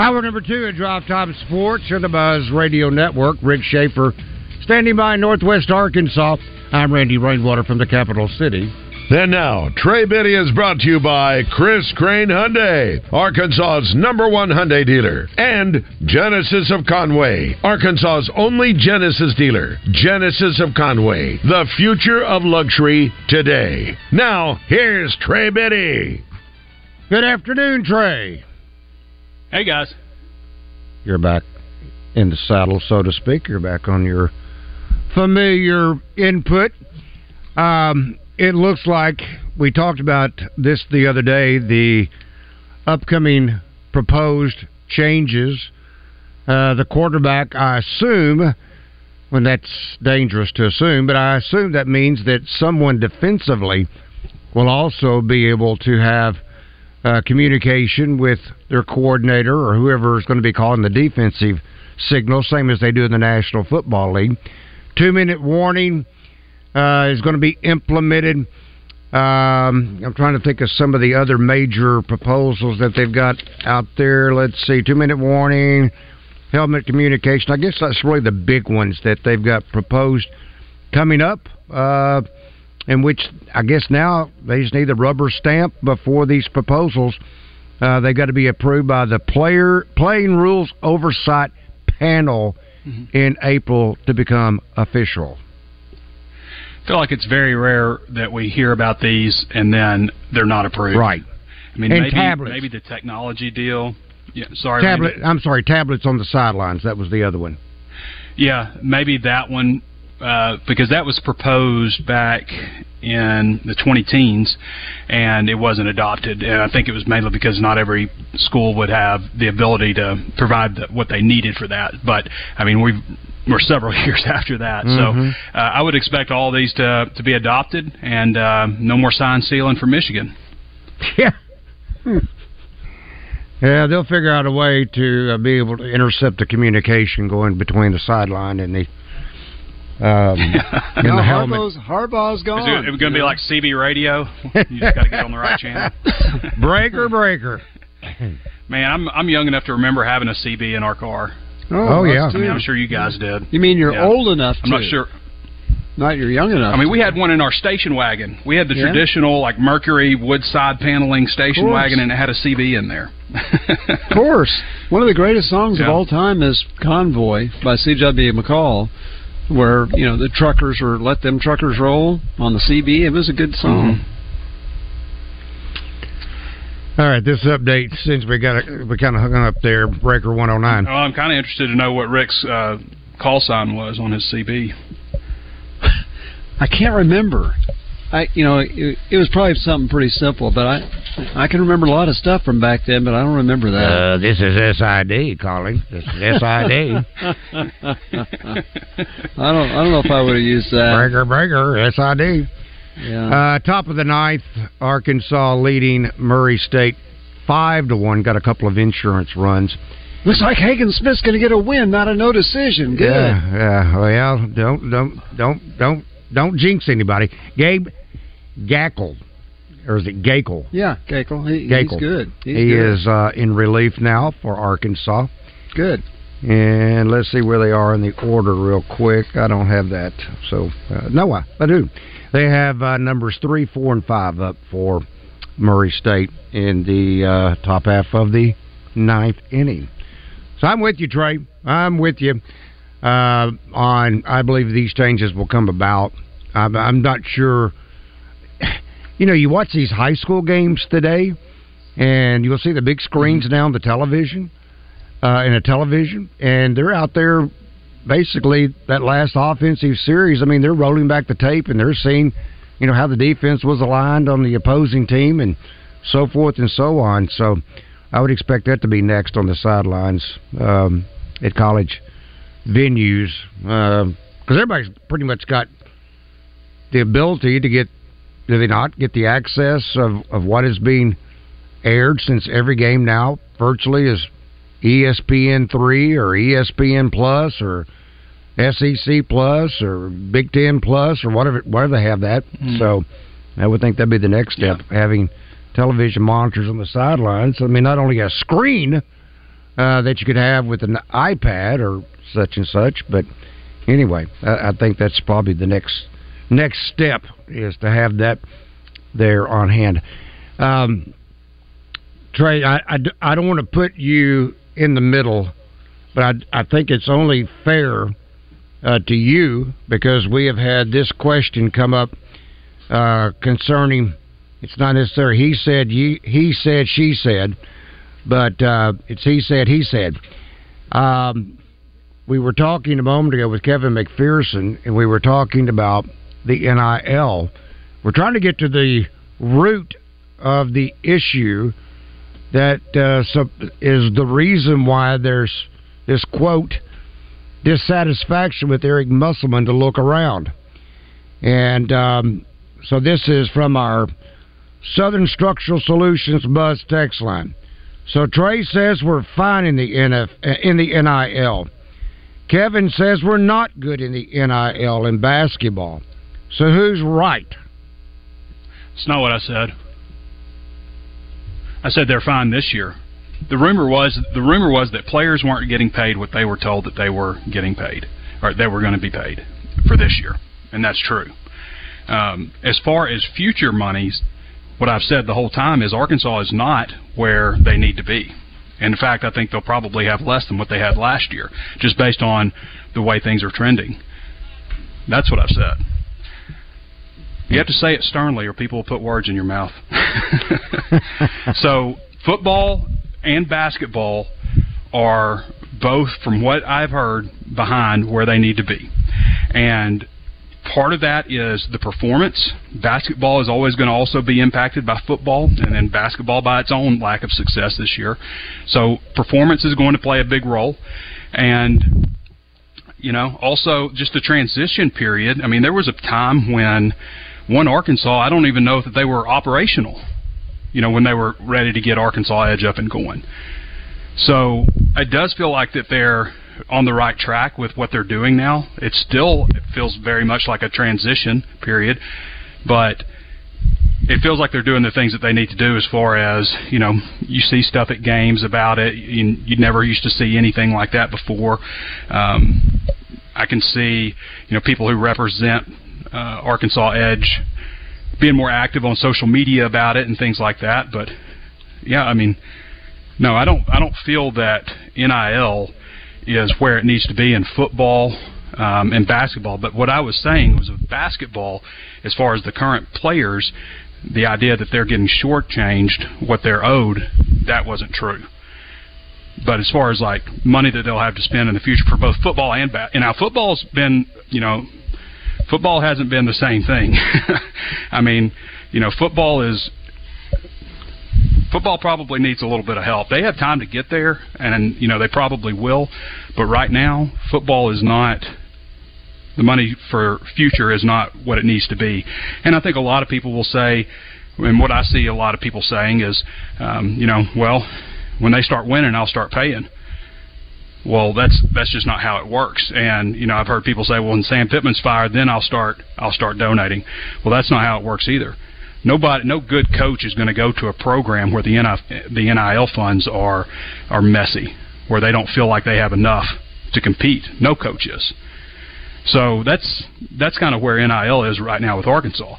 Hour number two at Drive Time Sports on the Buzz Radio Network. Rick Schaefer standing by Northwest Arkansas. I'm Randy Rainwater from the capital city. And now, Trey Biddy is brought to you by Chris Crane Hyundai, Arkansas's number one Hyundai dealer, and Genesis of Conway, Arkansas's only Genesis dealer. Genesis of Conway, the future of luxury today. Now, here's Trey Biddy. Good afternoon, Trey. Hey guys. You're back in the saddle, so to speak. You're back on your familiar input. Um, it looks like we talked about this the other day the upcoming proposed changes. Uh, the quarterback, I assume, when that's dangerous to assume, but I assume that means that someone defensively will also be able to have uh, communication with their coordinator or whoever is going to be calling the defensive signal, same as they do in the National Football League. Two minute warning uh, is going to be implemented. Um, I'm trying to think of some of the other major proposals that they've got out there. Let's see, two minute warning, helmet communication. I guess that's really the big ones that they've got proposed coming up. Uh, in which I guess now they just need the rubber stamp before these proposals. Uh, they got to be approved by the player playing rules oversight panel mm-hmm. in April to become official. I feel like it's very rare that we hear about these and then they're not approved. Right. I mean, and maybe, tablets. maybe the technology deal. Yeah, sorry. Tablet. I'm sorry. Tablets on the sidelines. That was the other one. Yeah, maybe that one uh, because that was proposed back in the 20 teens and it wasn't adopted and I think it was mainly because not every school would have the ability to provide the, what they needed for that but I mean we we're several years after that mm-hmm. so uh, I would expect all these to to be adopted and uh, no more sign sealing for Michigan yeah hmm. Yeah, they'll figure out a way to uh, be able to intercept the communication going between the sideline and the um, no, the. Harbaugh's, Harbaugh's gone. Is it, it going to be like CB radio? You just got to get on the right channel. breaker, breaker. Man, I'm I'm young enough to remember having a CB in our car. Oh, Oh, yeah. I mean, I'm sure you guys did. You mean you're Yeah. old enough? I'm not sure. Not you're young enough. I mean, we had one in our station wagon. We had the Yeah? traditional like Mercury wood side paneling station wagon, and it had a CB in there. Of course, one of the greatest songs of all time is "Convoy" by C.W. McCall, where you know the truckers are "Let Them Truckers Roll" on the CB. It was a good song. All right, this update since we got a, we kind of hung up there. Breaker one hundred nine. Oh, I'm kind of interested to know what Rick's uh, call sign was on his CB. I can't remember. I you know it, it was probably something pretty simple, but I I can remember a lot of stuff from back then, but I don't remember that. Uh, this is SID calling. This is SID. I don't I don't know if I would have used that. breaker, breaker, SID. Yeah. Uh, top of the ninth, Arkansas leading Murray State five to one. Got a couple of insurance runs. Looks like Hagen Smith's going to get a win, not a no decision. Good. Yeah, yeah. Well, don't don't don't don't don't jinx anybody. Gabe Gackel, or is it Gakel? Yeah, Gakel. He, Gakel. He's good. He's he good. is uh, in relief now for Arkansas. good. And let's see where they are in the order real quick. I don't have that. So, uh, no, I, I do. They have uh, numbers three, four, and five up for Murray State in the uh, top half of the ninth inning. So I'm with you, Trey. I'm with you uh, on. I believe these changes will come about. I'm, I'm not sure. You know, you watch these high school games today, and you'll see the big screens now on the television, uh, in a television, and they're out there. Basically, that last offensive series. I mean, they're rolling back the tape and they're seeing, you know, how the defense was aligned on the opposing team and so forth and so on. So, I would expect that to be next on the sidelines um, at college venues because uh, everybody's pretty much got the ability to get do they not get the access of, of what is being aired since every game now virtually is ESPN three or ESPN plus or SEC plus or Big Ten plus or whatever whatever they have that. Mm. So I would think that'd be the next step, yeah. having television monitors on the sidelines. I mean, not only a screen uh, that you could have with an iPad or such and such, but anyway, I, I think that's probably the next next step is to have that there on hand. Um, Trey, I, I, I don't want to put you in the middle, but I, I think it's only fair uh, to you because we have had this question come up uh, concerning. It's not necessarily he said, he, he said, she said, but uh, it's he said, he said. Um, we were talking a moment ago with Kevin McPherson, and we were talking about the NIL. We're trying to get to the root of the issue that uh, is the reason why there's this quote dissatisfaction with Eric Musselman to look around. And um, so this is from our Southern Structural Solutions Buzz text line. So Trey says we're fine in the NF in the NIL. Kevin says we're not good in the NIL in basketball. So who's right? It's not what I said. I said they're fine this year. The rumor was the rumor was that players weren't getting paid what they were told that they were getting paid, or they were going to be paid for this year, and that's true. Um, as far as future monies, what I've said the whole time is Arkansas is not where they need to be. In fact, I think they'll probably have less than what they had last year, just based on the way things are trending. That's what I've said. You have to say it sternly, or people will put words in your mouth. so, football and basketball are both, from what I've heard, behind where they need to be. And part of that is the performance. Basketball is always going to also be impacted by football, and then basketball by its own lack of success this year. So, performance is going to play a big role. And you know, also just the transition period. I mean, there was a time when one Arkansas, I don't even know that they were operational. You know, when they were ready to get Arkansas Edge up and going. So it does feel like that they're on the right track with what they're doing now. It still it feels very much like a transition period, but it feels like they're doing the things that they need to do as far as you know you see stuff at games about it you, you never used to see anything like that before um, i can see you know people who represent uh, Arkansas Edge being more active on social media about it and things like that. But yeah, I mean, no, I don't. I don't feel that NIL is where it needs to be in football um, and basketball. But what I was saying was with basketball, as far as the current players, the idea that they're getting shortchanged what they're owed, that wasn't true. But as far as like money that they'll have to spend in the future for both football and bat, and now football's been you know football hasn't been the same thing. I mean, you know, football is football probably needs a little bit of help. They have time to get there, and you know they probably will. But right now, football is not the money for future is not what it needs to be. And I think a lot of people will say, and what I see a lot of people saying is, um, you know, well, when they start winning, I'll start paying. Well, that's that's just not how it works. And you know, I've heard people say, "Well, when Sam Pittman's fired, then I'll start I'll start donating." Well, that's not how it works either. Nobody, no good coach is going to go to a program where the NIL, the NIL funds are are messy, where they don't feel like they have enough to compete. No coaches. So that's that's kind of where NIL is right now with Arkansas.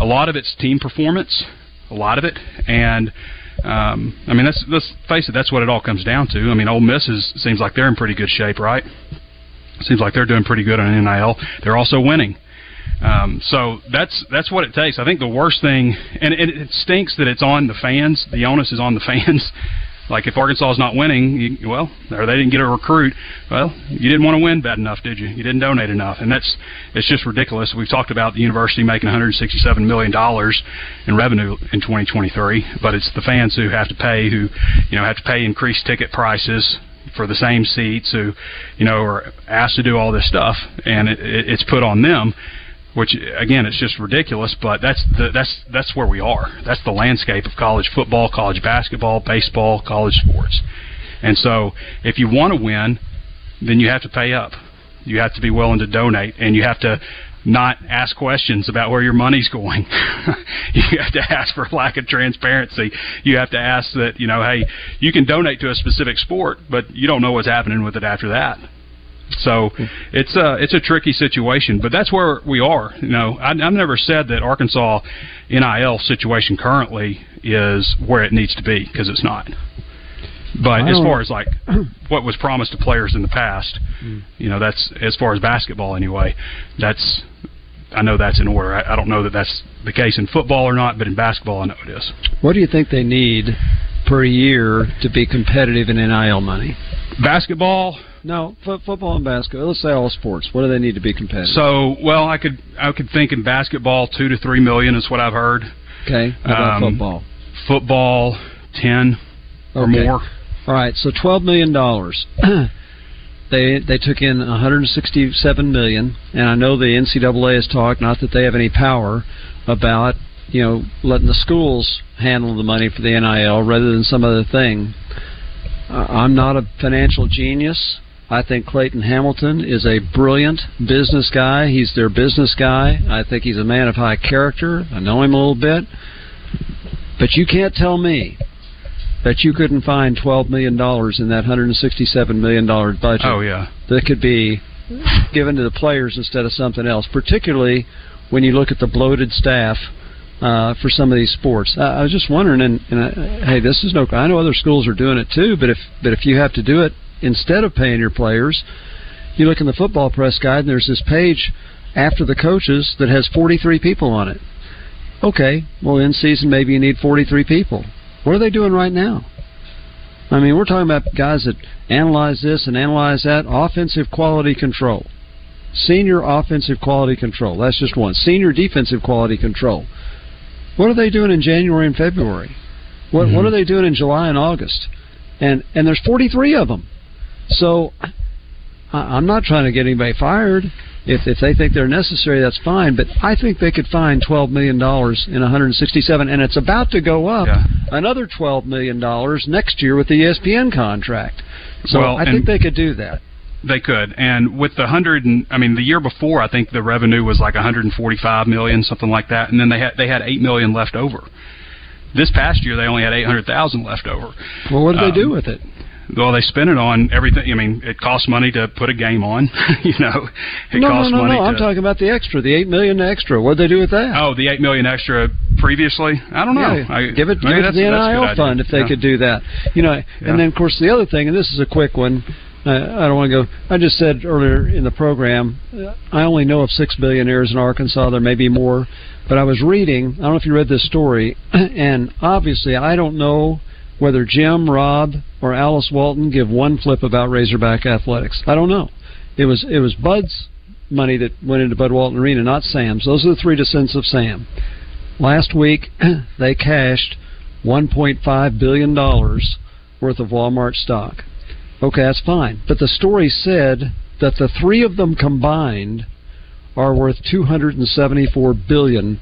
A lot of it's team performance, a lot of it, and um, I mean let's let's face it, that's what it all comes down to. I mean, Ole Miss is, seems like they're in pretty good shape, right? Seems like they're doing pretty good on NIL. They're also winning. Um, so that's that's what it takes. I think the worst thing, and it, it stinks that it's on the fans. The onus is on the fans. Like if Arkansas is not winning, you, well, or they didn't get a recruit, well, you didn't want to win bad enough, did you? You didn't donate enough, and that's it's just ridiculous. We've talked about the university making 167 million dollars in revenue in 2023, but it's the fans who have to pay, who you know have to pay increased ticket prices for the same seats, who you know are asked to do all this stuff, and it, it, it's put on them which again it's just ridiculous but that's the, that's that's where we are that's the landscape of college football college basketball baseball college sports and so if you want to win then you have to pay up you have to be willing to donate and you have to not ask questions about where your money's going. you have to ask for lack of transparency. You have to ask that, you know, hey, you can donate to a specific sport, but you don't know what's happening with it after that. So it's a it's a tricky situation, but that's where we are. You know, I, I've never said that Arkansas NIL situation currently is where it needs to be because it's not. But as far as like what was promised to players in the past, mm. you know, that's as far as basketball anyway. That's I know that's in order. I, I don't know that that's the case in football or not, but in basketball, I know it is. What do you think they need per year to be competitive in NIL money? Basketball, no, f- football and basketball. Let's say all sports. What do they need to be competitive? So, well, I could I could think in basketball two to three million is what I've heard. Okay. What about um, football? Football ten okay. or more. All right. So twelve million dollars. they they took in 167 million, and I know the NCAA has talked not that they have any power about you know letting the schools handle the money for the NIL rather than some other thing. Uh, I'm not a financial genius. I think Clayton Hamilton is a brilliant business guy. He's their business guy. I think he's a man of high character. I know him a little bit. But you can't tell me that you couldn't find $12 million in that $167 million budget. Oh, yeah. That could be given to the players instead of something else, particularly when you look at the bloated staff uh, for some of these sports. I, I was just wondering, and, and uh, hey, this is no. I know other schools are doing it too, but if but if you have to do it instead of paying your players, you look in the football press guide, and there's this page after the coaches that has 43 people on it. Okay, well, in season maybe you need 43 people. What are they doing right now? I mean, we're talking about guys that analyze this and analyze that. Offensive quality control. Senior offensive quality control. That's just one. Senior defensive quality control. What are they doing in January and February? What mm-hmm. what are they doing in July and August? And and there's 43 of them. So I, I'm not trying to get anybody fired. If if they think they're necessary, that's fine. But I think they could find 12 million dollars in 167, and it's about to go up yeah. another 12 million dollars next year with the ESPN contract. So well, I think they could do that. They could, and with the hundred, and I mean, the year before, I think the revenue was like 145 million, something like that, and then they had they had eight million left over. This past year, they only had 800,000 left over. Well, what did um, they do um, with it? Well, they spend it on everything. I mean, it costs money to put a game on. you know, it no, costs no, no, money. No, I'm talking about the extra, the eight million extra. What did they do with that? Oh, the eight million extra previously. I don't know. Yeah, I, give it, give it to the NIL fund if they yeah. could do that. You know, yeah. and then of course the other thing, and this is a quick one. I, I don't want to go. I just said earlier in the program, uh, I only know of six billionaires in Arkansas. There may be more, but I was reading. I don't know if you read this story, and obviously I don't know whether Jim, Rob, or Alice Walton give one flip about Razorback athletics. I don't know. It was it was Bud's money that went into Bud Walton Arena, not Sam's. Those are the three descents of Sam. Last week they cashed 1.5 billion dollars worth of Walmart stock. Okay, that's fine. But the story said that the three of them combined are worth $274 billion.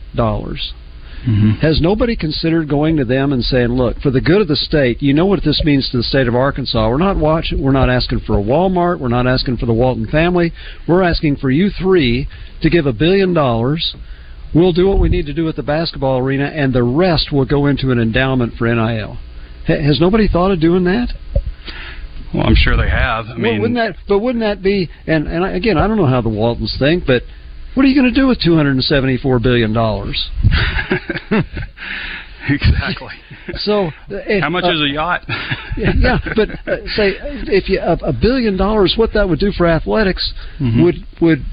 Mm-hmm. Has nobody considered going to them and saying, "Look, for the good of the state, you know what this means to the state of Arkansas. We're not watching. We're not asking for a Walmart. We're not asking for the Walton family. We're asking for you three to give a billion dollars. We'll do what we need to do at the basketball arena, and the rest will go into an endowment for NIL." Has nobody thought of doing that? Well, I'm sure they have. I mean, wouldn't that? But wouldn't that be? And and again, I don't know how the Waltons think, but what are you going to do with two hundred and seventy-four billion dollars? exactly. So, uh, how much uh, is a yacht? yeah, but uh, say if you a, a, billion dollars, what that would do for athletics mm-hmm. would would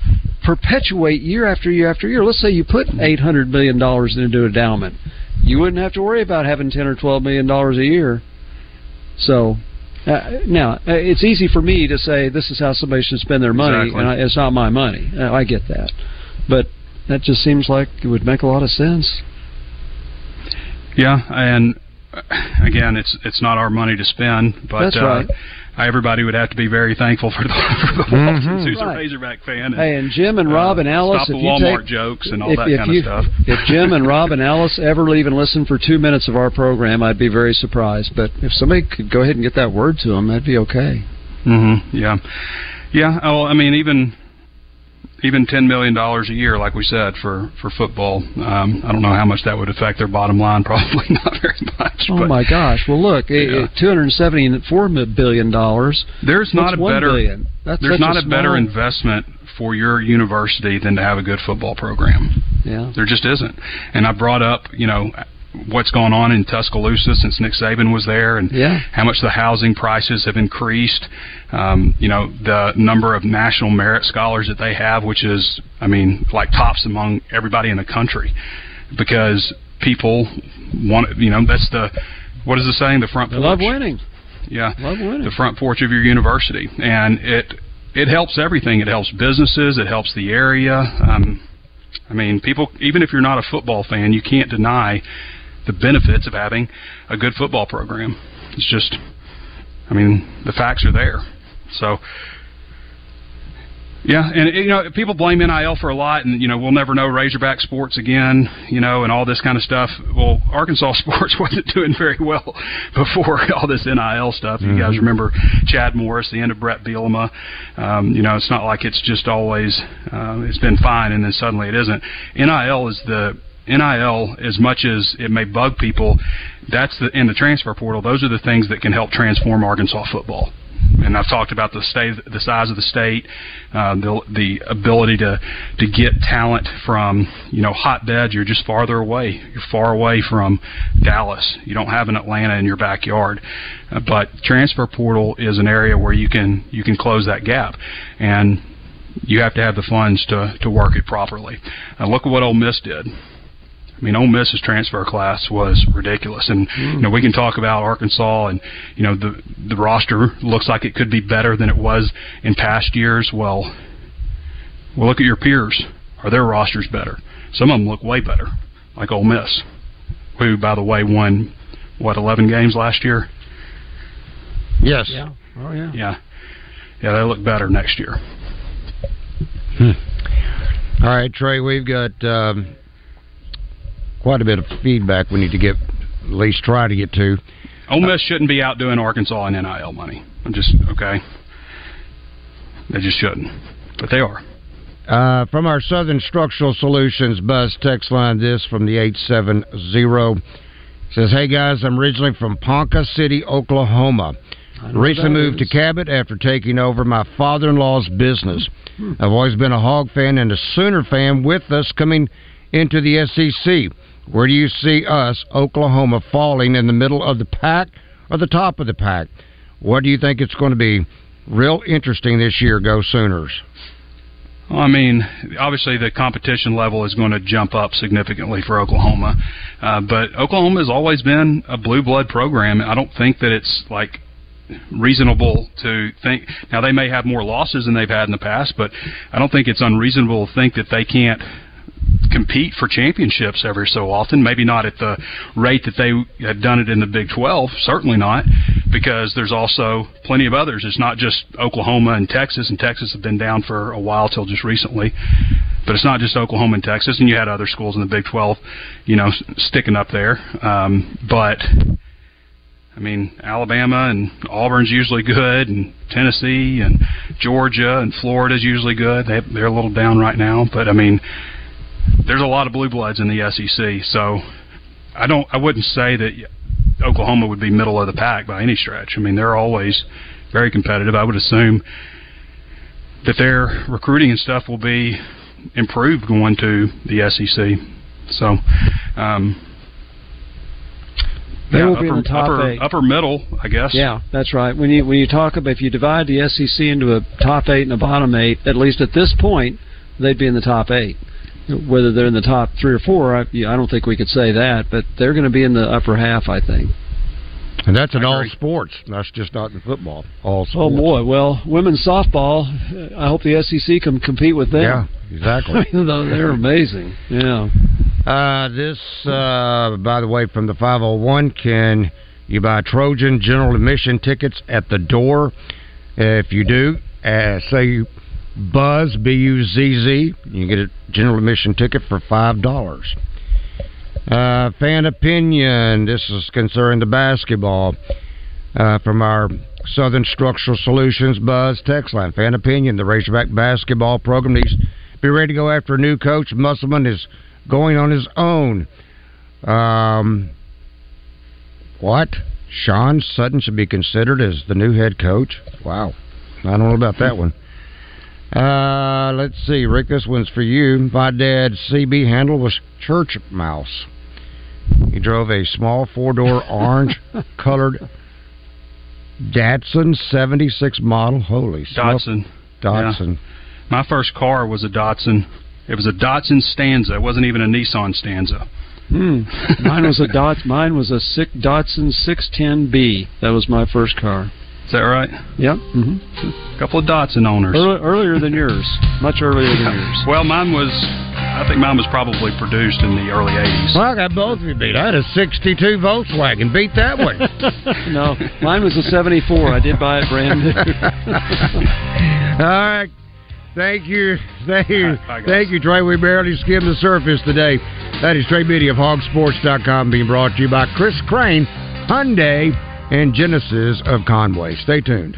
perpetuate year after year after year. Let's say you put eight hundred million dollars into endowment, you wouldn't have to worry about having ten or twelve million dollars a year. So. Uh, now uh, it's easy for me to say this is how somebody should spend their money, exactly. and I, it's not my money. Uh, I get that, but that just seems like it would make a lot of sense. Yeah, and uh, again, it's it's not our money to spend, but That's right. Uh, everybody would have to be very thankful for the, for the Waltons, mm-hmm. who's right. a Razorback fan. And, hey, and Jim and Rob uh, and Alice, stop if the you Walmart take, jokes and all if, that if kind you, of stuff. if Jim and Rob and Alice ever leave and listen for two minutes of our program, I'd be very surprised. But if somebody could go ahead and get that word to them, that'd be okay. Mm-hmm. Yeah, yeah. Oh, I mean, even even ten million dollars a year, like we said, for for football. Um, I don't know how much that would affect their bottom line. Probably not very much. Oh but, my gosh! Well, look, yeah. two hundred seventy-four billion dollars. There's not a better. Billion? That's there's not a, a better investment for your university than to have a good football program. Yeah. There just isn't. And I brought up, you know, what's gone on in Tuscaloosa since Nick Saban was there, and yeah. how much the housing prices have increased. Um, you know, the number of national merit scholars that they have, which is, I mean, like tops among everybody in the country, because people want, you know, that's the what is the saying? The front porch. love winning. Yeah, love winning. The front porch of your university, and it it helps everything. It helps businesses. It helps the area. Um, I mean, people, even if you're not a football fan, you can't deny the benefits of having a good football program. It's just, I mean, the facts are there. So, yeah, and you know, people blame NIL for a lot, and you know, we'll never know Razorback sports again, you know, and all this kind of stuff. Well, Arkansas sports wasn't doing very well before all this NIL stuff. Mm-hmm. You guys mm-hmm. remember Chad Morris, the end of Bret Bielema. Um, you know, it's not like it's just always uh, it's been fine, and then suddenly it isn't. NIL is the NIL, as much as it may bug people, that's the in the transfer portal. Those are the things that can help transform Arkansas football. And I've talked about the state, the size of the state, uh, the the ability to to get talent from you know hotbeds. You're just farther away. You're far away from Dallas. You don't have an Atlanta in your backyard. Uh, but transfer portal is an area where you can you can close that gap, and you have to have the funds to to work it properly. Uh, look at what Ole Miss did. I mean, Ole Miss's transfer class was ridiculous, and mm. you know we can talk about Arkansas, and you know the the roster looks like it could be better than it was in past years. Well, well, look at your peers. Are their rosters better? Some of them look way better, like Ole Miss, who, by the way, won what eleven games last year. Yes. Yeah. Oh yeah. Yeah. Yeah, they look better next year. Hmm. All right, Trey, we've got um, quite a bit of feedback we need to get, at least try to get to. Ole Miss shouldn't be out doing Arkansas and NIL money. I'm just okay. They just shouldn't, but they are. Uh, from our Southern Structural Solutions Buzz text line, this from the eight seven zero says, "Hey guys, I'm originally from Ponca City, Oklahoma. Recently moved to Cabot after taking over my father-in-law's business. Hmm. I've always been a Hog fan and a Sooner fan. With us coming into the SEC." Where do you see us, Oklahoma, falling in the middle of the pack or the top of the pack? What do you think it's going to be? Real interesting this year. Go Sooners. Well, I mean, obviously the competition level is going to jump up significantly for Oklahoma, uh, but Oklahoma has always been a blue blood program. I don't think that it's like reasonable to think now they may have more losses than they've had in the past, but I don't think it's unreasonable to think that they can't compete for championships every so often. Maybe not at the rate that they had done it in the Big 12. Certainly not, because there's also plenty of others. It's not just Oklahoma and Texas, and Texas have been down for a while till just recently. But it's not just Oklahoma and Texas, and you had other schools in the Big 12, you know, sticking up there. Um, but I mean, Alabama and Auburn's usually good, and Tennessee and Georgia and Florida's usually good. They, they're a little down right now, but I mean, there's a lot of blue bloods in the SEC, so I don't I wouldn't say that Oklahoma would be middle of the pack by any stretch. I mean, they're always very competitive. I would assume that their recruiting and stuff will be improved going to the SEC. So, um, they yeah, will upper, be in the top upper, eight. upper middle, I guess. Yeah, that's right. When you when you talk about if you divide the SEC into a top eight and a bottom eight, at least at this point, they'd be in the top eight. Whether they're in the top three or four, I, I don't think we could say that, but they're going to be in the upper half, I think. And that's in all sports. That's just not in football. All sports. Oh boy! Well, women's softball. I hope the SEC can compete with them. Yeah, exactly. They're amazing. Yeah. Uh, this, uh, by the way, from the 501, can you buy Trojan general admission tickets at the door? If you do, uh, say you Buzz, B U Z Z, you get a general admission ticket for $5. Uh, fan opinion. This is concerning the basketball uh, from our Southern Structural Solutions Buzz text line. Fan opinion. The Razorback basketball program needs to be ready to go after a new coach. Musselman is going on his own. Um, what? Sean Sutton should be considered as the new head coach? Wow. I don't know about that one. Uh, let's see, Rick. This one's for you. My dad's CB handle was Church Mouse. He drove a small four door orange colored Datsun 76 model. Holy Datsun. Datsun. Yeah. My first car was a Datsun. It was a Datsun Stanza. It wasn't even a Nissan Stanza. Hmm. mine was a dot. Mine was a sick Datsun 610B. That was my first car. Is that right? Yep. Mm-hmm. A couple of Datsun owners. Early, earlier than yours. Much earlier than yours. Well, mine was. I think mine was probably produced in the early '80s. Well, I got both of you beat. I had a '62 Volkswagen. Beat that one. no, mine was a '74. I did buy it brand new. All right. Thank you. Thank you. Bye, Thank you, Trey. We barely skimmed the surface today. That is Trey Biddy of hogsports.com being brought to you by Chris Crane, Hyundai, and Genesis of Conway. Stay tuned.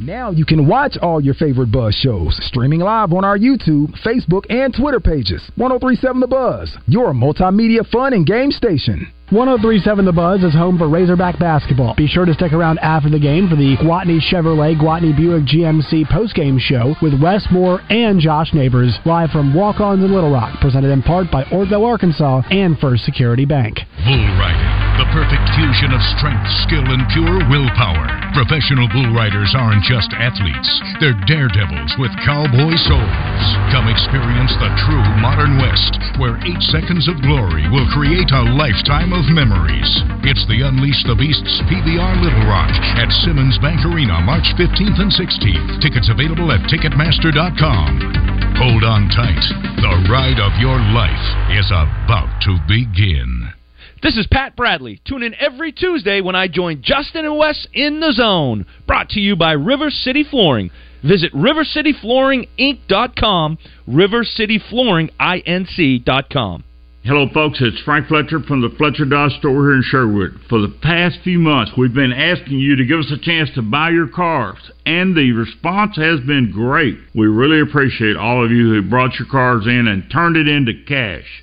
Now you can watch all your favorite Buzz shows streaming live on our YouTube, Facebook, and Twitter pages. 1037 The Buzz, your multimedia fun and game station. 1037 The Buzz is home for Razorback basketball. Be sure to stick around after the game for the Gwatney Chevrolet Gwatney Buick GMC postgame show with Wes Moore and Josh Neighbors live from Walk Ons in Little Rock, presented in part by Orville, Arkansas and First Security Bank. Bull riding, the perfect fusion of strength, skill, and pure willpower. Professional bull riders aren't just athletes, they're daredevils with cowboy souls. Come experience the true modern West, where eight seconds of glory will create a lifetime of memories. It's the Unleash the Beasts PBR Little Rock at Simmons Bank Arena, March 15th and 16th. Tickets available at Ticketmaster.com. Hold on tight. The ride of your life is about to begin. This is Pat Bradley. Tune in every Tuesday when I join Justin and Wes in the zone. Brought to you by River City Flooring. Visit rivercityflooringinc.com, rivercityflooringinc.com. Hello, folks. It's Frank Fletcher from the Fletcher Dodge store here in Sherwood. For the past few months, we've been asking you to give us a chance to buy your cars, and the response has been great. We really appreciate all of you who brought your cars in and turned it into cash.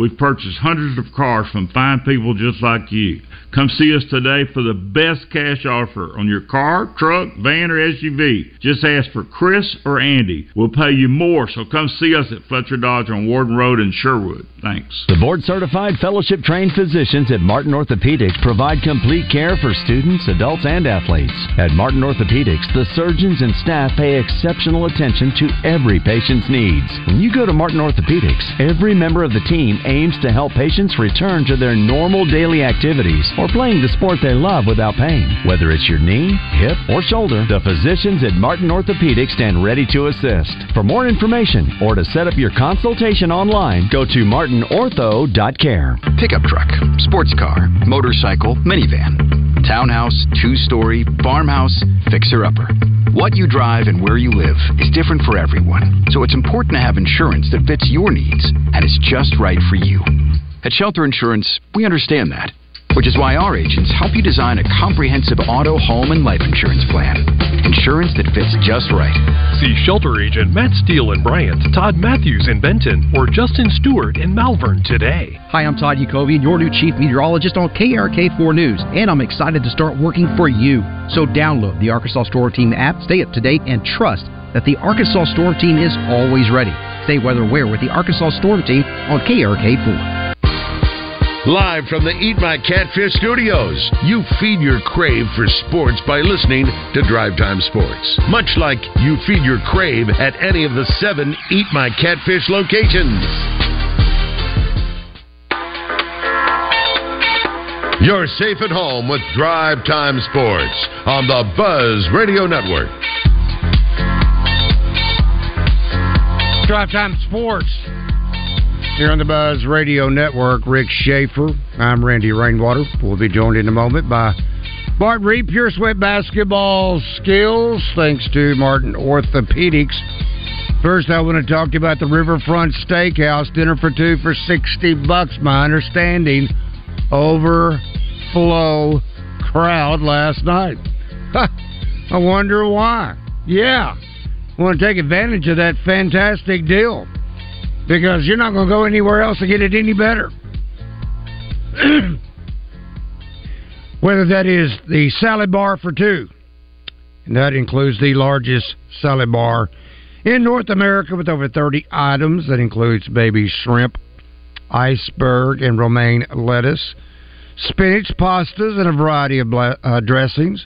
We've purchased hundreds of cars from fine people just like you. Come see us today for the best cash offer on your car, truck, van, or SUV. Just ask for Chris or Andy. We'll pay you more, so come see us at Fletcher Dodge on Warden Road in Sherwood. Thanks. The board certified fellowship trained physicians at Martin Orthopedics provide complete care for students, adults, and athletes. At Martin Orthopedics, the surgeons and staff pay exceptional attention to every patient's needs. When you go to Martin Orthopedics, every member of the team aims to help patients return to their normal daily activities or playing the sport they love without pain. Whether it's your knee, hip, or shoulder, the physicians at Martin Orthopedics stand ready to assist. For more information or to set up your consultation online, go to martinortho.care. Pickup truck, sports car, motorcycle, minivan, townhouse, two story, farmhouse, fixer upper. What you drive and where you live is different for everyone, so it's important to have insurance that fits your needs and is just right for you. At Shelter Insurance, we understand that, which is why our agents help you design a comprehensive auto, home, and life insurance plan. Insurance that fits just right. See Shelter Agent Matt Steele in Bryant, Todd Matthews in Benton, or Justin Stewart in Malvern today. Hi, I'm Todd Yakoubian, your new chief meteorologist on KARK4 News, and I'm excited to start working for you. So download the Arkansas Storm Team app, stay up to date, and trust that the Arkansas Storm Team is always ready. Stay weather aware with the Arkansas Storm Team on KARK4. Live from the Eat My Catfish studios, you feed your crave for sports by listening to Drive Time Sports. Much like you feed your crave at any of the seven Eat My Catfish locations. You're safe at home with Drive Time Sports on the Buzz Radio Network. Drive Time Sports here on the Buzz Radio Network. Rick Schaefer. I'm Randy Rainwater. We'll be joined in a moment by Bart Reed, Pure Sweat Basketball Skills, thanks to Martin Orthopedics. First, I want to talk to you about the Riverfront Steakhouse dinner for two for sixty bucks. My understanding, overflow crowd last night. I wonder why. Yeah, want to take advantage of that fantastic deal because you're not going to go anywhere else to get it any better. Whether that is the salad bar for two, and that includes the largest salad bar in North America with over 30 items. That includes baby shrimp, iceberg, and romaine lettuce, spinach, pastas, and a variety of uh, dressings.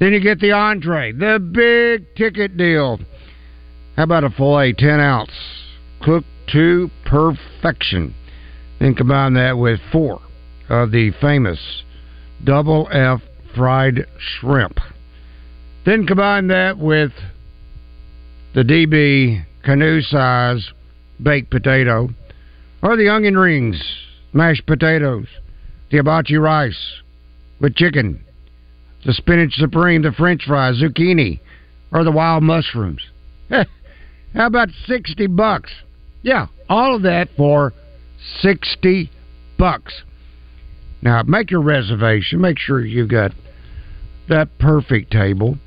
Then you get the entree, the big ticket deal. How about a filet 10 ounce, cooked to perfection? Then combine that with four of the famous double F fried shrimp. Then combine that with the DB canoe size baked potato, or the onion rings, mashed potatoes, the hibachi rice with chicken, the spinach supreme, the french fries, zucchini, or the wild mushrooms. How about 60 bucks? Yeah, all of that for 60 bucks. Now, make your reservation. Make sure you've got that perfect table.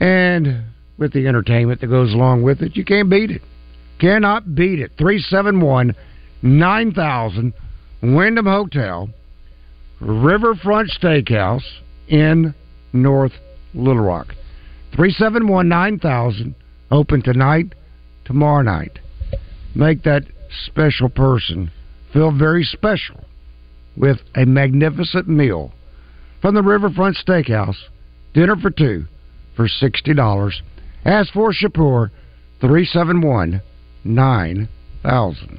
And with the entertainment that goes along with it, you can't beat it. Cannot beat it. 371 9000 Wyndham Hotel, Riverfront Steakhouse in North Little Rock. 371 9000 open tonight, tomorrow night. Make that special person feel very special with a magnificent meal from the Riverfront Steakhouse. Dinner for two for $60. Ask for Shapur 371 9000.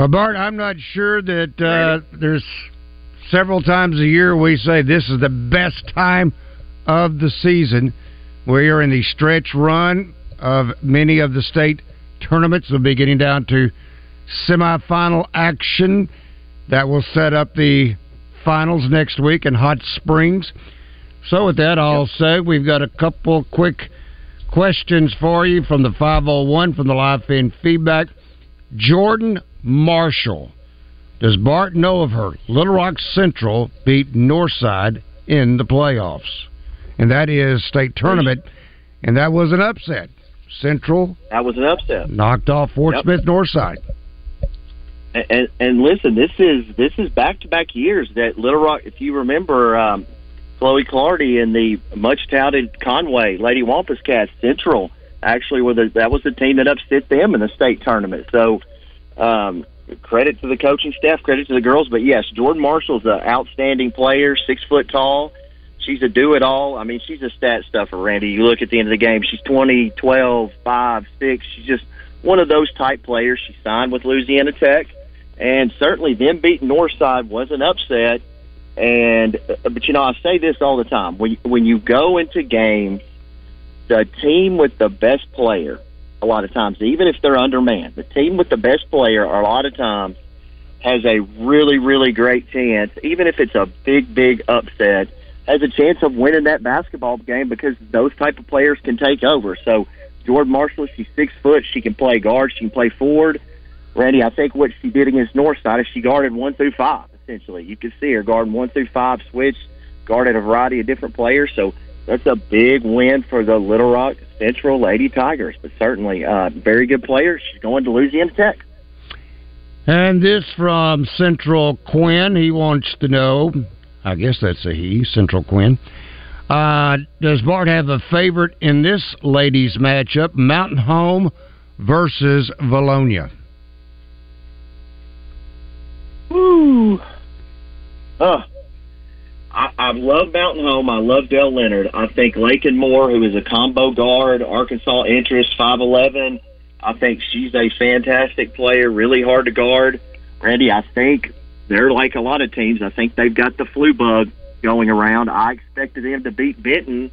Well, Bart, I'm not sure that uh, there's several times a year we say this is the best time of the season. We are in the stretch run of many of the state tournaments. We'll be getting down to semifinal action. That will set up the finals next week in Hot Springs. So, with that, I'll say we've got a couple quick questions for you from the 501 from the live fan feedback. Jordan Marshall. Does Bart know of her? Little Rock Central beat Northside in the playoffs. And that is state tournament. And that was an upset. Central. That was an upset. Knocked off Fort Yep. Smith Northside. And, and, and listen, this is this is back to back years that Little Rock. If you remember, um, Chloe Clardy and the much touted Conway Lady Wampus Cats Central actually were the that was the team that upset them in the state tournament. So um, credit to the coaching staff, credit to the girls. But yes, Jordan Marshall's an outstanding player, six foot tall, she's a do it all. I mean, she's a stat stuffer, Randy. You look at the end of the game, she's 20, 12, 5, 6. She's just one of those type players. She signed with Louisiana Tech, and certainly them beating Northside was an upset. And uh, but you know, I say this all the time when when you go into games, the team with the best player, a lot of times, even if they're undermanned, the team with the best player, a lot of times, has a really really great chance, even if it's a big big upset, has a chance of winning that basketball game because those type of players can take over. So Jordan Marshall, she's six foot, she can play guard, she can play forward. Randy, I think what she did against Northside is she guarded one through five essentially. You could see her guarding one through five switch, guarded a variety of different players. So that's a big win for the Little Rock Central Lady Tigers. But certainly, uh, very good player. She's going to Louisiana Tech. And this from Central Quinn. He wants to know, I guess that's a he, Central Quinn. Uh, does Bart have a favorite in this ladies' matchup, Mountain Home versus Vilonia? Woo! Uh, I, I love Mountain Home. I love Dell Leonard. I think Lakin Moore, who is a combo guard, Arkansas interest, 5'11", I think she's a fantastic player, really hard to guard. Randy, I think they're like a lot of teams. I think they've got the flu bug going around. I expected them to beat Benton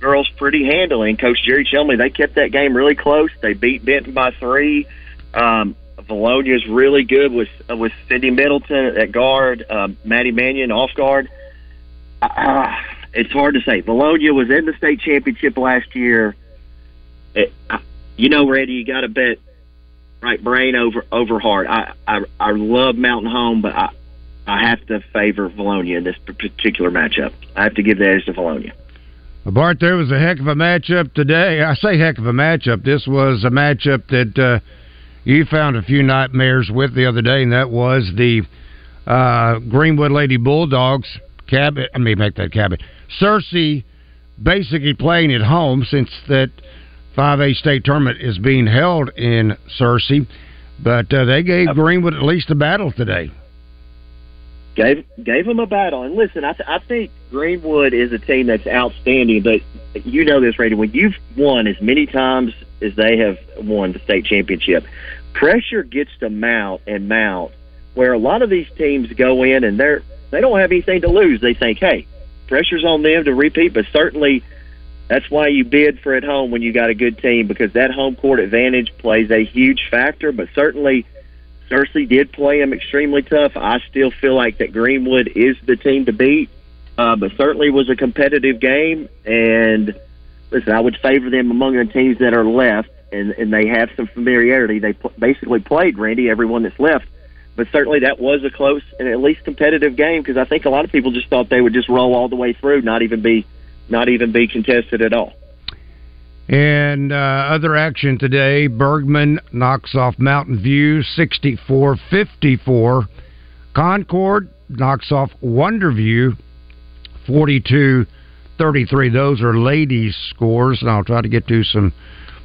girls pretty handily. And Coach Jerry Chelmy, they kept that game really close. They beat Benton by three. Um, is really good with uh, with Cindy Middleton at guard, uh, Maddie Mannion off guard. Uh, it's hard to say. Vilonia was in the state championship last year. It, uh, you know, Randy, you got to bet right brain over over heart. I, I I love Mountain Home, but I I have to favor Vilonia in this particular matchup. I have to give the edge to. Well, Bart, there was a heck of a matchup today. I say heck of a matchup. This was a matchup that. Uh, you found a few nightmares with the other day, and that was the uh, Greenwood Lady Bulldogs cabin. I mean, make that cabin. Searcy basically playing at home since that 5A state tournament is being held in Searcy, but uh, they gave Greenwood at least a battle today. Gave gave them a battle, and listen, I, th- I think Greenwood is a team that's outstanding. But you know this, Randy, when you've won as many times as they have won the state championship, pressure gets to mount and mount. Where a lot of these teams go in and they're they don't have anything to lose. They think, hey, pressure's on them to repeat. But certainly, that's why you bid for at home when you got a good team because that home court advantage plays a huge factor. But certainly. Searcy did play them extremely tough. I still feel like that Greenwood is the team to beat, uh, but certainly was a competitive game. And listen, I would favor them among the teams that are left and and they have some familiarity. They pl- basically played Randy everyone that's left, but certainly that was a close and at least competitive game because I think a lot of people just thought they would just roll all the way through, not even be not even be contested at all. And uh, other action today, Bergman knocks off Mountain View 64 54. Concord knocks off Wonderview 42 33. Those are ladies' scores, and I'll try to get to some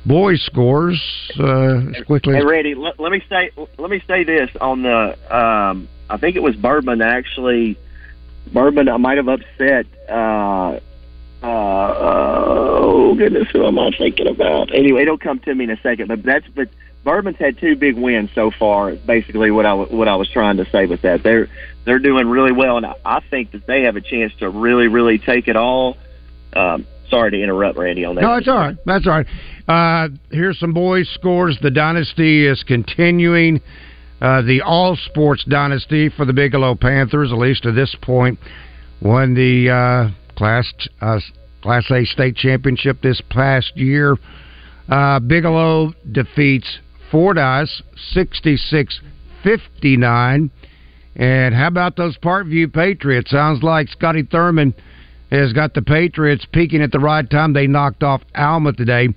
boys' scores uh, as quickly. Hey, as Randy, let, let me say let me say this on the. Um, I think it was Bourbon actually. Bourbon I might have upset. Uh, uh, oh goodness, who am I thinking about? Anyway, it'll come to me in a second. But that's but Bourbon's had two big wins so far. Basically, what I what I was trying to say with that, they're they're doing really well, and I, I think that they have a chance to really really take it all. Um, sorry to interrupt, Randy, on that. No, it's all right. That's all right. Uh, here's some boys' scores. The dynasty is continuing. Uh, the all sports dynasty for the Bigelow Panthers, at least to this point, won the uh, class uh, Class A state championship this past year. Uh, Bigelow defeats Fordyce 66 59. And how about those Parkview Patriots? Sounds like Scotty Thurman has got the Patriots peaking at the right time. They knocked off Alma today,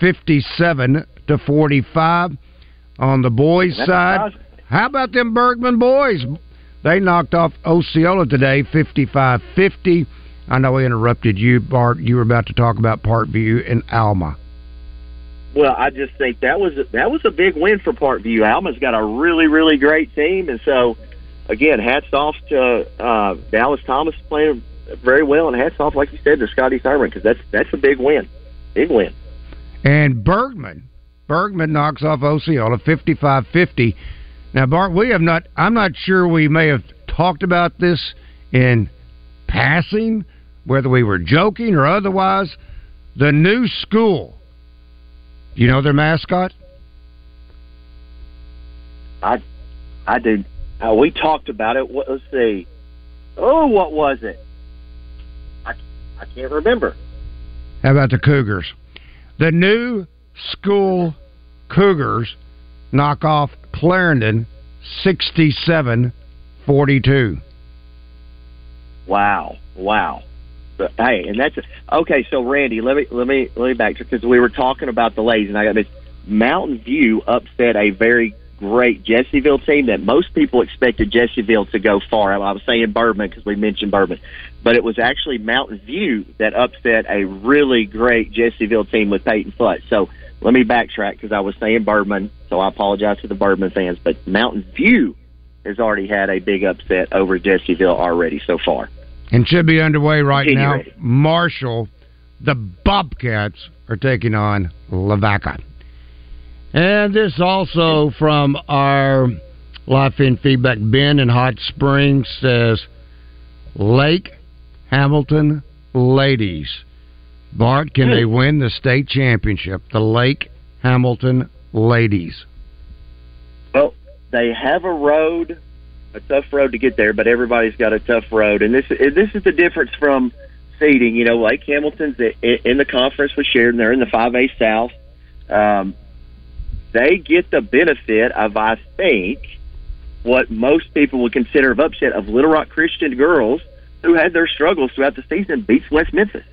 fifty-seven to forty-five. On the boys' That's side, awesome. how about them Bergman boys? They knocked off Osceola today, 55-50. I know I interrupted you, Bart. You were about to talk about Parkview and Alma. Well, I just think that was that was a big win for Parkview. Alma's got a really really great team, and so again, hats off to uh, Dallas Thomas playing very well. And hats off, like you said, to Scotty Thurman because that's that's a big win, big win. And Bergman, Bergman knocks off Osceola 55-50. Now, Bart, we have not. I'm not sure we may have talked about this in passing, whether we were joking or otherwise. The new school. You know their mascot? I, I did. Uh, we talked about it. What, let's see. Oh, what was it? I, I can't remember. How about the Cougars? The new school Cougars knock off Clarendon 67 42. Wow, wow. But, hey, and that's okay. So, Randy, let me let me let me back because we were talking about the ladies, and I got this. Mountain View upset a very great Jessieville team that most people expected Jessieville to go far. I was saying Bourbon because we mentioned Bourbon, but it was actually Mountain View that upset a really great Jessieville team with Peyton Foote. So let me backtrack because I was saying Bourbon, so I apologize to the Bourbon fans, but Mountain View has already had a big upset over Jessieville already so far. And should be underway right Continue, now. Randy. Marshall, the Bobcats are taking on Lavaca. And this also from our live in feedback. Ben in Hot Springs says Lake Hamilton ladies. Bart, can they win the state championship? The Lake Hamilton ladies. Well, they have a road, a tough road to get there, but everybody's got a tough road, and this this is the difference from seeding. You know, Lake Hamilton's in the conference with Sheridan. They're in the five A South. Um, they get the benefit of, I think, what most people would consider of upset of Little Rock Christian girls who had their struggles throughout the season beats West Memphis,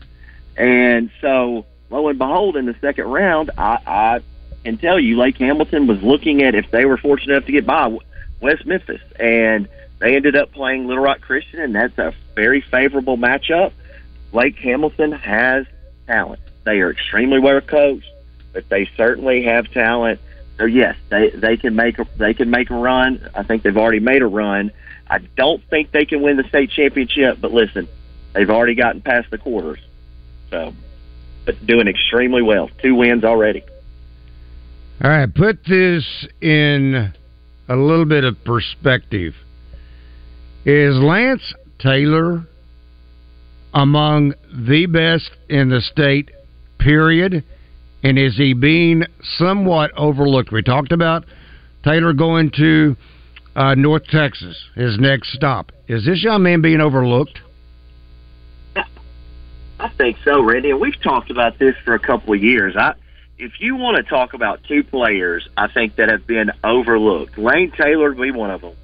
and so lo and behold, in the second round, I, I can tell you Lake Hamilton was looking at if they were fortunate enough to get by West Memphis, and they ended up playing Little Rock Christian, and that's a very favorable matchup. Lake Hamilton has talent. They are extremely well coached, but they certainly have talent. So yes, they they can make a, they can make a run. I think they've already made a run. I don't think they can win the state championship, but listen, they've already gotten past the quarters. So, but doing extremely well. Two wins already. All right, put this in a little bit of perspective. Is Lane Taylor among the best in the state, period? And is he being somewhat overlooked? We talked about Taylor going to uh, North Texas, his next stop. Is this young man being overlooked? I think so, Randy. And we've talked about this for a couple of years. I, if you want to talk about two players, I think that have been overlooked. Lane Taylor would be one of them,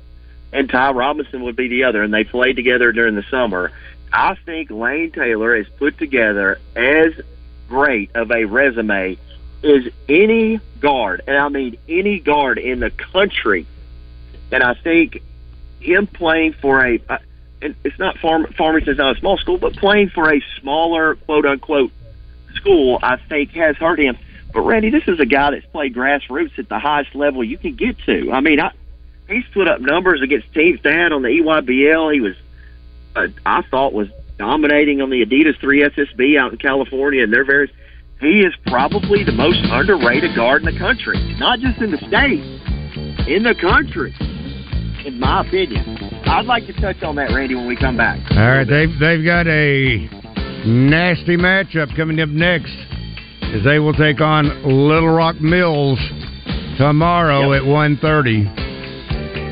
and Ty Robinson would be the other. And they played together during the summer. I think Lane Taylor has put together as great of a resume as any guard, and I mean any guard in the country. And I think him playing for a, uh, and it's not Farm, Farmington's not a small school, but playing for a smaller quote unquote school, I think has hurt him. But Randy, this is a guy that's played grassroots at the highest level you can get to. I mean, I, he's put up numbers against teams down on the EYBL. He was, uh, I thought, was dominating on the Adidas 3 SSB out in California, and they're very. He is probably the most underrated guard in the country, not just in the state, in the country, in my opinion. I'd like to touch on that, Randy, when we come back. All right, they've they've got a nasty matchup coming up next as they will take on Little Rock Mills tomorrow at 1.30.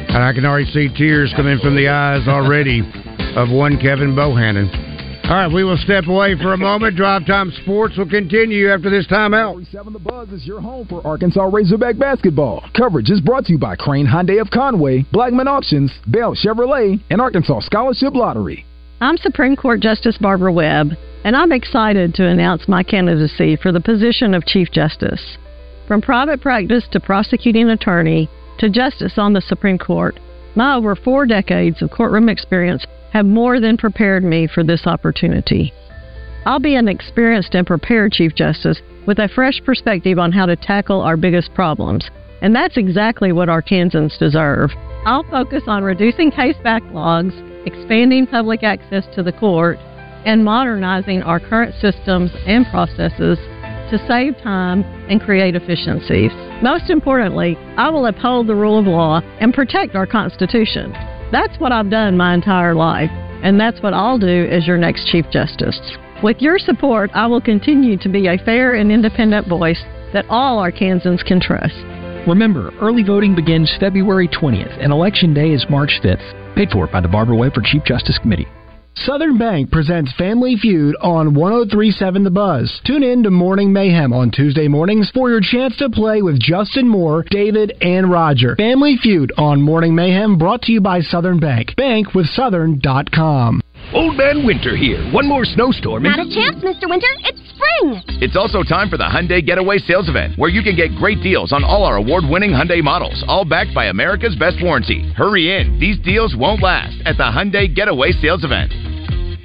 And I can already see tears coming from the eyes already of one Kevin Bohannon. All right, we will step away for a moment. Drive Time Sports will continue after this timeout. 7 The Buzz is your home for Arkansas Razorback basketball. Coverage is brought to you by Crane Hyundai of Conway, Blackman Auctions, Bell Chevrolet, and Arkansas Scholarship Lottery. I'm Supreme Court Justice Barbara Webb, and I'm excited to announce my candidacy for the position of Chief Justice. From private practice to prosecuting attorney to justice on the Supreme Court, my over four decades of courtroom experience have more than prepared me for this opportunity. I'll be an experienced and prepared Chief Justice with a fresh perspective on how to tackle our biggest problems, and that's exactly what Arkansans deserve. I'll focus on reducing case backlogs, expanding public access to the court, and modernizing our current systems and processes to save time and create efficiencies. Most importantly, I will uphold the rule of law and protect our Constitution. That's what I've done my entire life, and that's what I'll do as your next Chief Justice. With your support, I will continue to be a fair and independent voice that all Arkansans can trust. Remember, early voting begins February 20th, and Election Day is March 5th. Paid for by the Barbara Webb Chief Justice Committee. Southern Bank presents Family Feud on 1037 The Buzz. Tune in to Morning Mayhem on Tuesday mornings for your chance to play with Justin Moore, David, and Roger. Family Feud on Morning Mayhem brought to you by Southern Bank. Bank with Bankwithsouthern.com. Old Man Winter here. One more snowstorm. Not a chance, Mr. Winter. It's spring. It's also time for the Hyundai Getaway Sales Event, where you can get great deals on all our award-winning Hyundai models, all backed by America's best warranty. Hurry in. These deals won't last at the Hyundai Getaway Sales Event.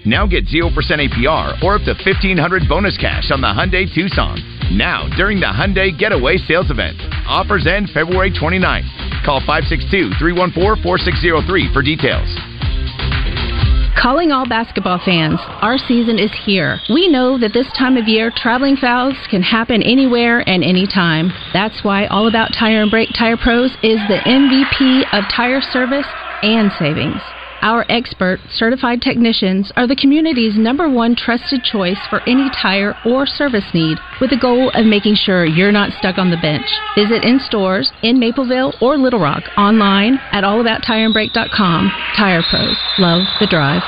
Now get 0% APR or up to 1500 bonus cash on the Hyundai Tucson. Now, during the Hyundai Getaway Sales Event. Offers end February 29th. Call 562-314-4603 for details. Calling all basketball fans, our season is here. We know that this time of year, traveling fouls can happen anywhere and anytime. That's why All About Tire and Brake Tire Pros is the MVP of tire service and savings. Our expert, certified technicians are the community's number one trusted choice for any tire or service need, with the goal of making sure you're not stuck on the bench. Visit in stores in Mabelvale or Little Rock, online at allabouttireandbrake.com. Tire Pros, love the drive.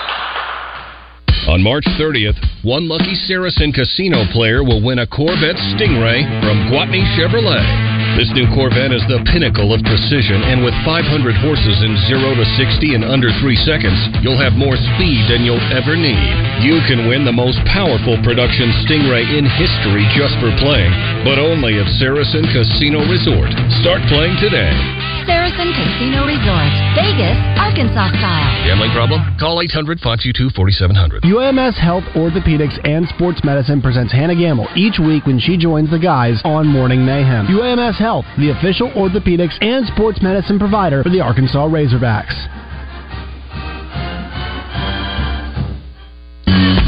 On March 30th, one lucky Saracen casino player will win a Corvette Stingray from Gwatney Chevrolet. This new Corvette is the pinnacle of precision, and with 500 horses in 0 to 60 in under 3 seconds, you'll have more speed than you'll ever need. You can win the most powerful production Stingray in history just for playing, but only at Saracen Casino Resort. Start playing today. Saracen Casino Resort, Vegas, Arkansas style. Gambling problem? Call 800 522 4700. UAMS Health Orthopedics and Sports Medicine presents Hannah Gamble each week when she joins the guys on Morning Mayhem. UAMS Health, the official orthopedics and sports medicine provider for the Arkansas Razorbacks.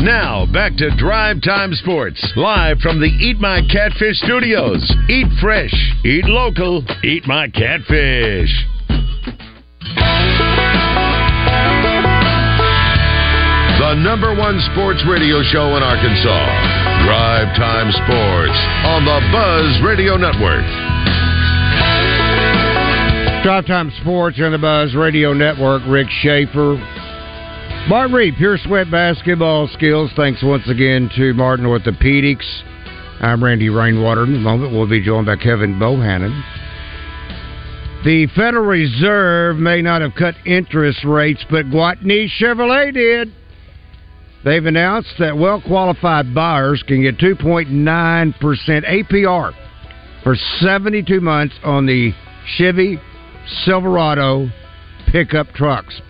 Now, back to Drive Time Sports, live from the Eat My Catfish studios. Eat fresh, eat local, eat my catfish. The number one sports radio show in Arkansas. Drive Time Sports on the Buzz Radio Network. Drive Time Sports on the Buzz Radio Network. Rick Shaeffer. Martin Pure Sweat Basketball Skills. Thanks once again to Martin Orthopedics. I'm Randy Rainwater. In a moment, we'll be joined by Kevin Bohannon. The Federal Reserve may not have cut interest rates, but Gwatney Chevrolet did. They've announced that well qualified buyers can get 2.9% APR for 72 months on the Chevy Silverado pickup trucks.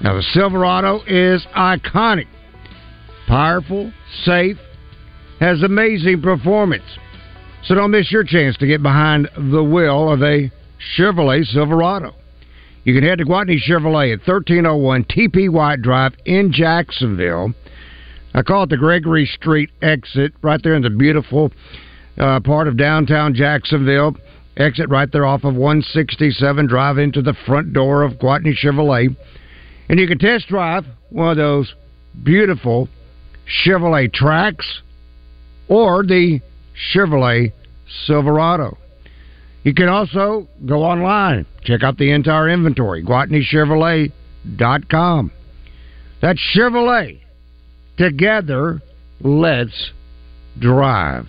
Now, the Silverado is iconic, powerful, safe, has amazing performance. So don't miss your chance to get behind the wheel of a Chevrolet Silverado. You can head to Gwatney Chevrolet at 1301 TP White Drive in Jacksonville. I call it the Gregory Street exit, right there in the beautiful uh, part of downtown Jacksonville. Exit right there off of 167, drive into the front door of Gwatney Chevrolet. And you can test drive one of those beautiful Chevrolet tracks or the Chevrolet Silverado. You can also go online, check out the entire inventory, GwatneyChevrolet.com. That's Chevrolet. Together, let's drive.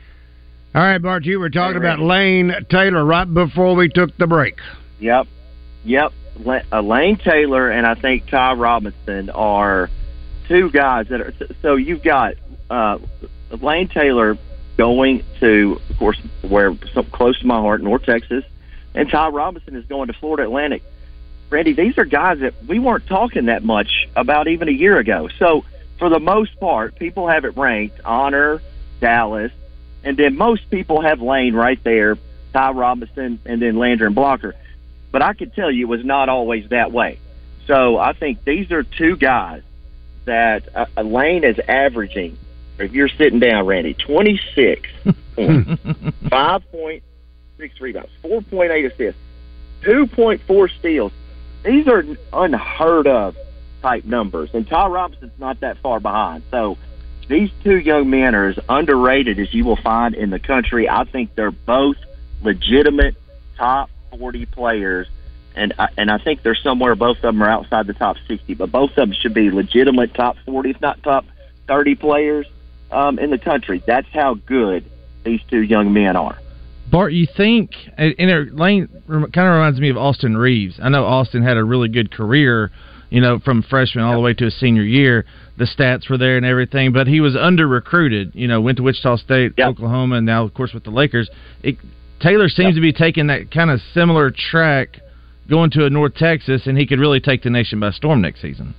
All right, Bart, you were talking about Lane Taylor right before we took the break. Yep, yep. Uh, Lane Taylor and I think Ty Robinson are two guys that are. So you've got uh, Lane Taylor going to, of course, where some close to my heart, North Texas, and Ty Robinson is going to Florida Atlantic. Randy, these are guys that we weren't talking that much about even a year ago. So for the most part, people have it ranked Annor, Dallas, and then most people have Lane right there, Ty Robinson, and then Landry and Blocker. But I can tell you it was not always that way. So I think these are two guys that uh, Lane is averaging. If you're sitting down, Randy, 26 points, 5.6 rebounds, 4.8 assists, 2.4 steals. These are unheard of type numbers, and Ty Robinson's not that far behind. So these two young men are as underrated as you will find in the country. I think they're both legitimate top 40 players, and I, and I think they're somewhere. Both of them are outside the top 60, but both of them should be legitimate top 40, if not top 30 players um, in the country. That's how good these two young men are. Bart, you think, and it, Lane kind of reminds me of Austin Reaves. I know Austin had a really good career, you know, from freshman all the way to his senior year. The stats were there and everything, but he was under recruited. You know, went to Wichita State, Oklahoma, and now, of course, with the Lakers. It, Taylor seems to be taking that kind of similar track, going to a North Texas, and he could really take the nation by storm next season.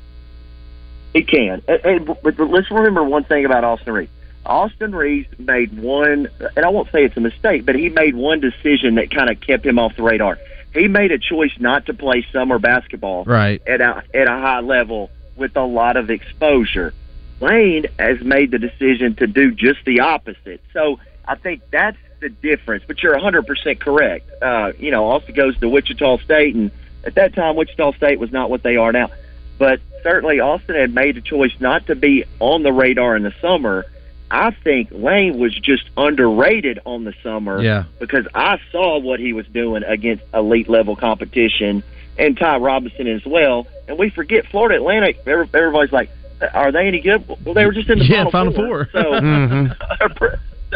He can, and, and but let's remember one thing about Austin Reaves Austin Reaves made one, and I won't say it's a mistake, but he made one decision that kind of kept him off the radar. He made a choice not to play summer basketball right. at a, at a high level with a lot of exposure. Lane has made the decision to do just the opposite. So I think that's the difference. But you're 100% correct. Uh, you know, Austin goes to Wichita State, and at that time, Wichita State was not what they are now. But certainly, Austin had made a choice not to be on the radar in the summer I think Lane was just underrated on the summer yeah. because I saw what he was doing against elite level competition and Ty Robinson as well. And we forget Florida Atlantic. Everybody's like, are they any good? Well, they were just in the yeah, final, four. four. So mm-hmm.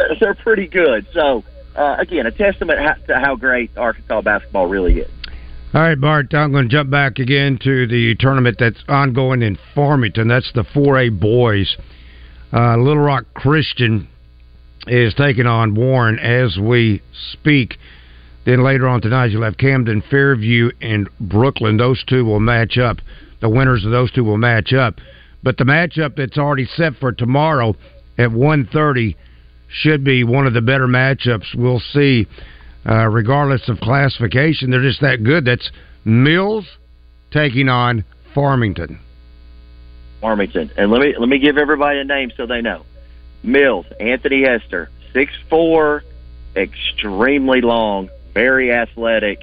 they're pretty good. So uh, again, a testament to how great Arkansas basketball really is. All right, Bart, I'm going to jump back again to the tournament that's ongoing in Farmington. That's the 4A boys. Uh, Little Rock Christian is taking on Warren as we speak. Then later on tonight, you'll have Camden, Fairview, and Brooklyn. Those two will match up. The winners of those two will match up. But the matchup that's already set for tomorrow at 1.30 should be one of the better matchups we'll see, uh, regardless of classification. They're just that good. That's Mills taking on Farmington. Farmington. And let me let me give everybody a name so they know. Mills, Anthony Hester, six four, extremely long, very athletic,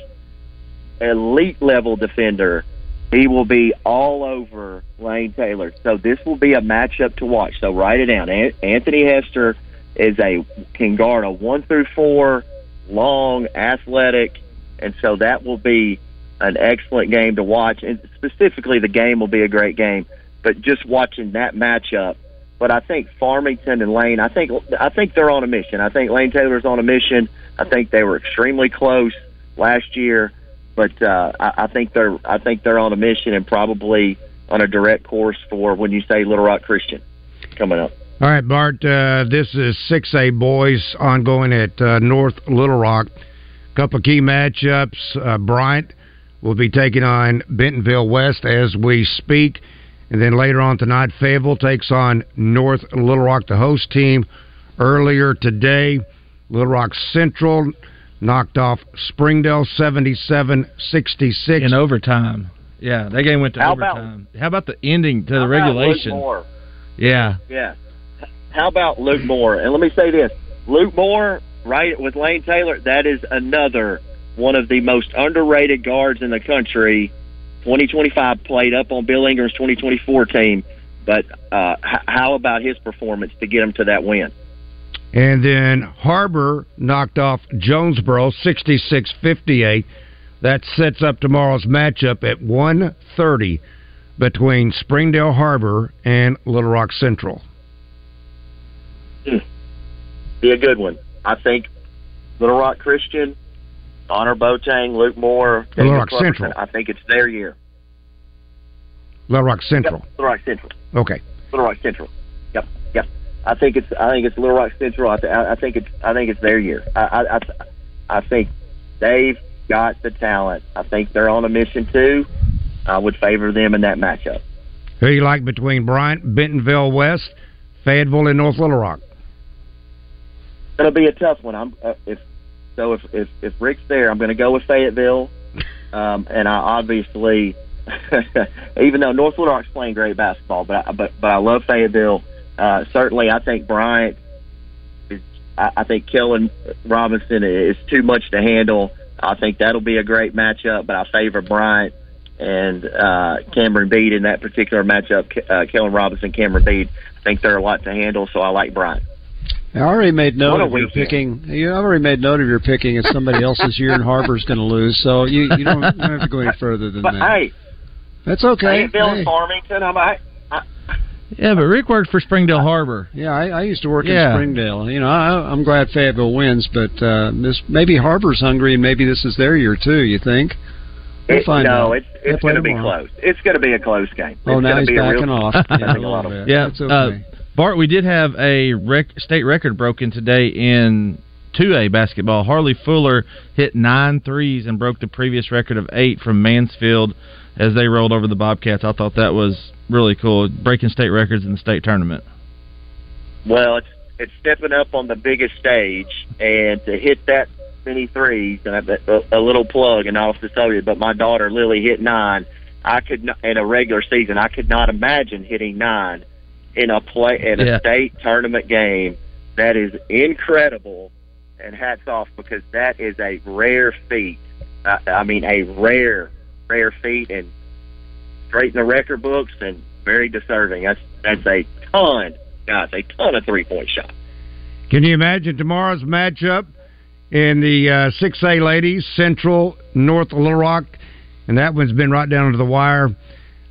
elite level defender. He will be all over Lane Taylor. So this will be a matchup to watch. So write it down. Anthony Hester is a can guard a one through four, long, athletic, and so that will be an excellent game to watch. And specifically, the game will be a great game but just watching that matchup. But I think Farmington and Lane, I think I think they're on a mission. I think Lane Taylor's on a mission. I think they were extremely close last year, but uh, I, I think they're I think they're on a mission and probably on a direct course for when you say Little Rock Christian coming up. All right, Bart. Uh, this is 6A boys ongoing at uh, North Little Rock. Couple key matchups. Uh, Bryant will be taking on Bentonville West as we speak. And then later on tonight, Fayetteville takes on North Little Rock, the host team. Earlier today, Little Rock Central knocked off Springdale 77-66 in overtime. Yeah, that game went to How overtime. About, How about the ending to the regulation? Yeah. Yeah. How about Luke Moore? And let me say this. Luke Moore, right with Lane Taylor, that is another one of the most underrated guards in the country 2025 played up on Bill Ingram's 2024 team, but uh, h- how about his performance to get him to that win? And then Harbor knocked off Jonesboro 66-58. That sets up tomorrow's matchup at 1:30 between Springdale Harbor and Little Rock Central. Hmm. Be a good one. I think Little Rock Christian Annor Boateng, Luke Moore, Little Rock Central. I think it's their year. Little Rock Central. Yep, Little Rock Central. Okay. Little Rock Central. Yep, yep. I think it's I think it's Little Rock Central. I, th- I think it's I think it's their year. I I I, I think they've got the talent. I think they're on a mission too. I would favor them in that matchup. Who you like between Bryant, Bentonville West, Fayetteville, and North Little Rock? It'll be a tough one. I'm uh, if so if if if Rick's there, I'm going to go with Fayetteville, um, and I obviously, even though North Little Rock's playing great basketball, but I, but but I love Fayetteville. Uh, certainly, I think Bryant. Is, I, I think Kellen Robinson is too much to handle. I think that'll be a great matchup, but I favor Bryant and uh, Cameron Bead in that particular matchup. Uh, Kellen Robinson, Cameron Bead. I think they're a lot to handle, so I like Bryant. I already made note of your picking. You already made note of your picking. It's somebody else's year, and Harbor's going to lose. So you you don't, you don't have to go any further than But that. hey, That's okay. Fayetteville Hey. and Farmington. I'm, I, Yeah, but Rick worked for Springdale Harbor. Yeah, I, I used to work Yeah. in Springdale. You know, I, I'm glad Fayetteville wins, but uh, this maybe Harbor's hungry, and maybe this is their year too. You think? We'll It, find no, out. it's it's going to be tomorrow. close. It's going to be a close game. Oh, it's now he's be backing real, off. Yeah, a a lot of bit. Yeah, That's uh, okay. Bart, we did have a rec- state record broken today in 2A basketball. Harley Fuller hit nine threes and broke the previous record of eight from Mansfield as they rolled over the Bobcats. I thought that was really cool, breaking state records in the state tournament. Well, it's it's stepping up on the biggest stage, and to hit that many threes, and a, little plug, and I'll just tell you, but my daughter Lily hit nine. I could not, in a regular season, I could not imagine hitting nine in a play in a Yeah. state tournament game. That is incredible, and hats off because that is a rare feat. I, I mean, a rare, rare feat, and straight in the record books, and very deserving. That's that's a ton, guys, a ton of three point shots. Can you imagine tomorrow's matchup in the uh, 6A ladies, Central, North Little Rock? And that one's been right down to the wire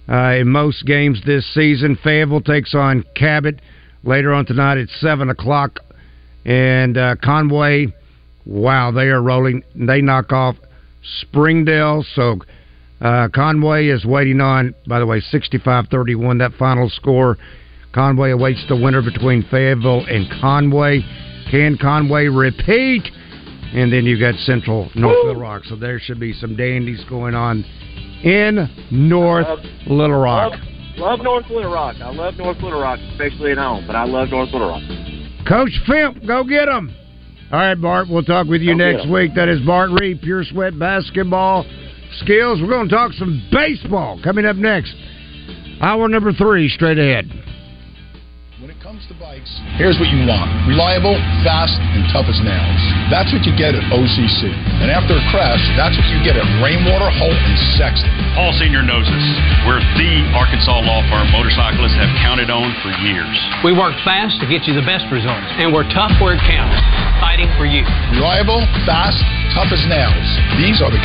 uh, in most games this season. Fayetteville takes on Cabot later on tonight at 7 o'clock. And uh, Conway, wow, they are rolling. They knock off Springdale. So uh, Conway is waiting on, by the way, 65 31, that final score. Conway awaits the winner between Fayetteville and Conway. Can Conway repeat? And then you've got Central North Little Rock. So there should be some dandies going on in North Little Rock. Love, love North Little Rock. I love North Little Rock, especially at home, but I love North Little Rock. Coach Fimp, go get them. All right, Bart, we'll talk with you Go next week. That is Bart Reed, Pure Sweat Basketball Skills. We're going to talk some baseball coming up next. Hour number three, straight ahead. When it comes to bikes, here's what you want. Reliable, fast, and tough as nails. That's what you get at OCC. And after a crash, that's what you get at Rainwater, Holt, and Sexton. Paul Senior knows us. We're the Arkansas law firm motorcyclists have counted on for years. We work fast to get you the best results, and we're tough where it counts, fighting for you. Reliable, fast, tough as nails. These are the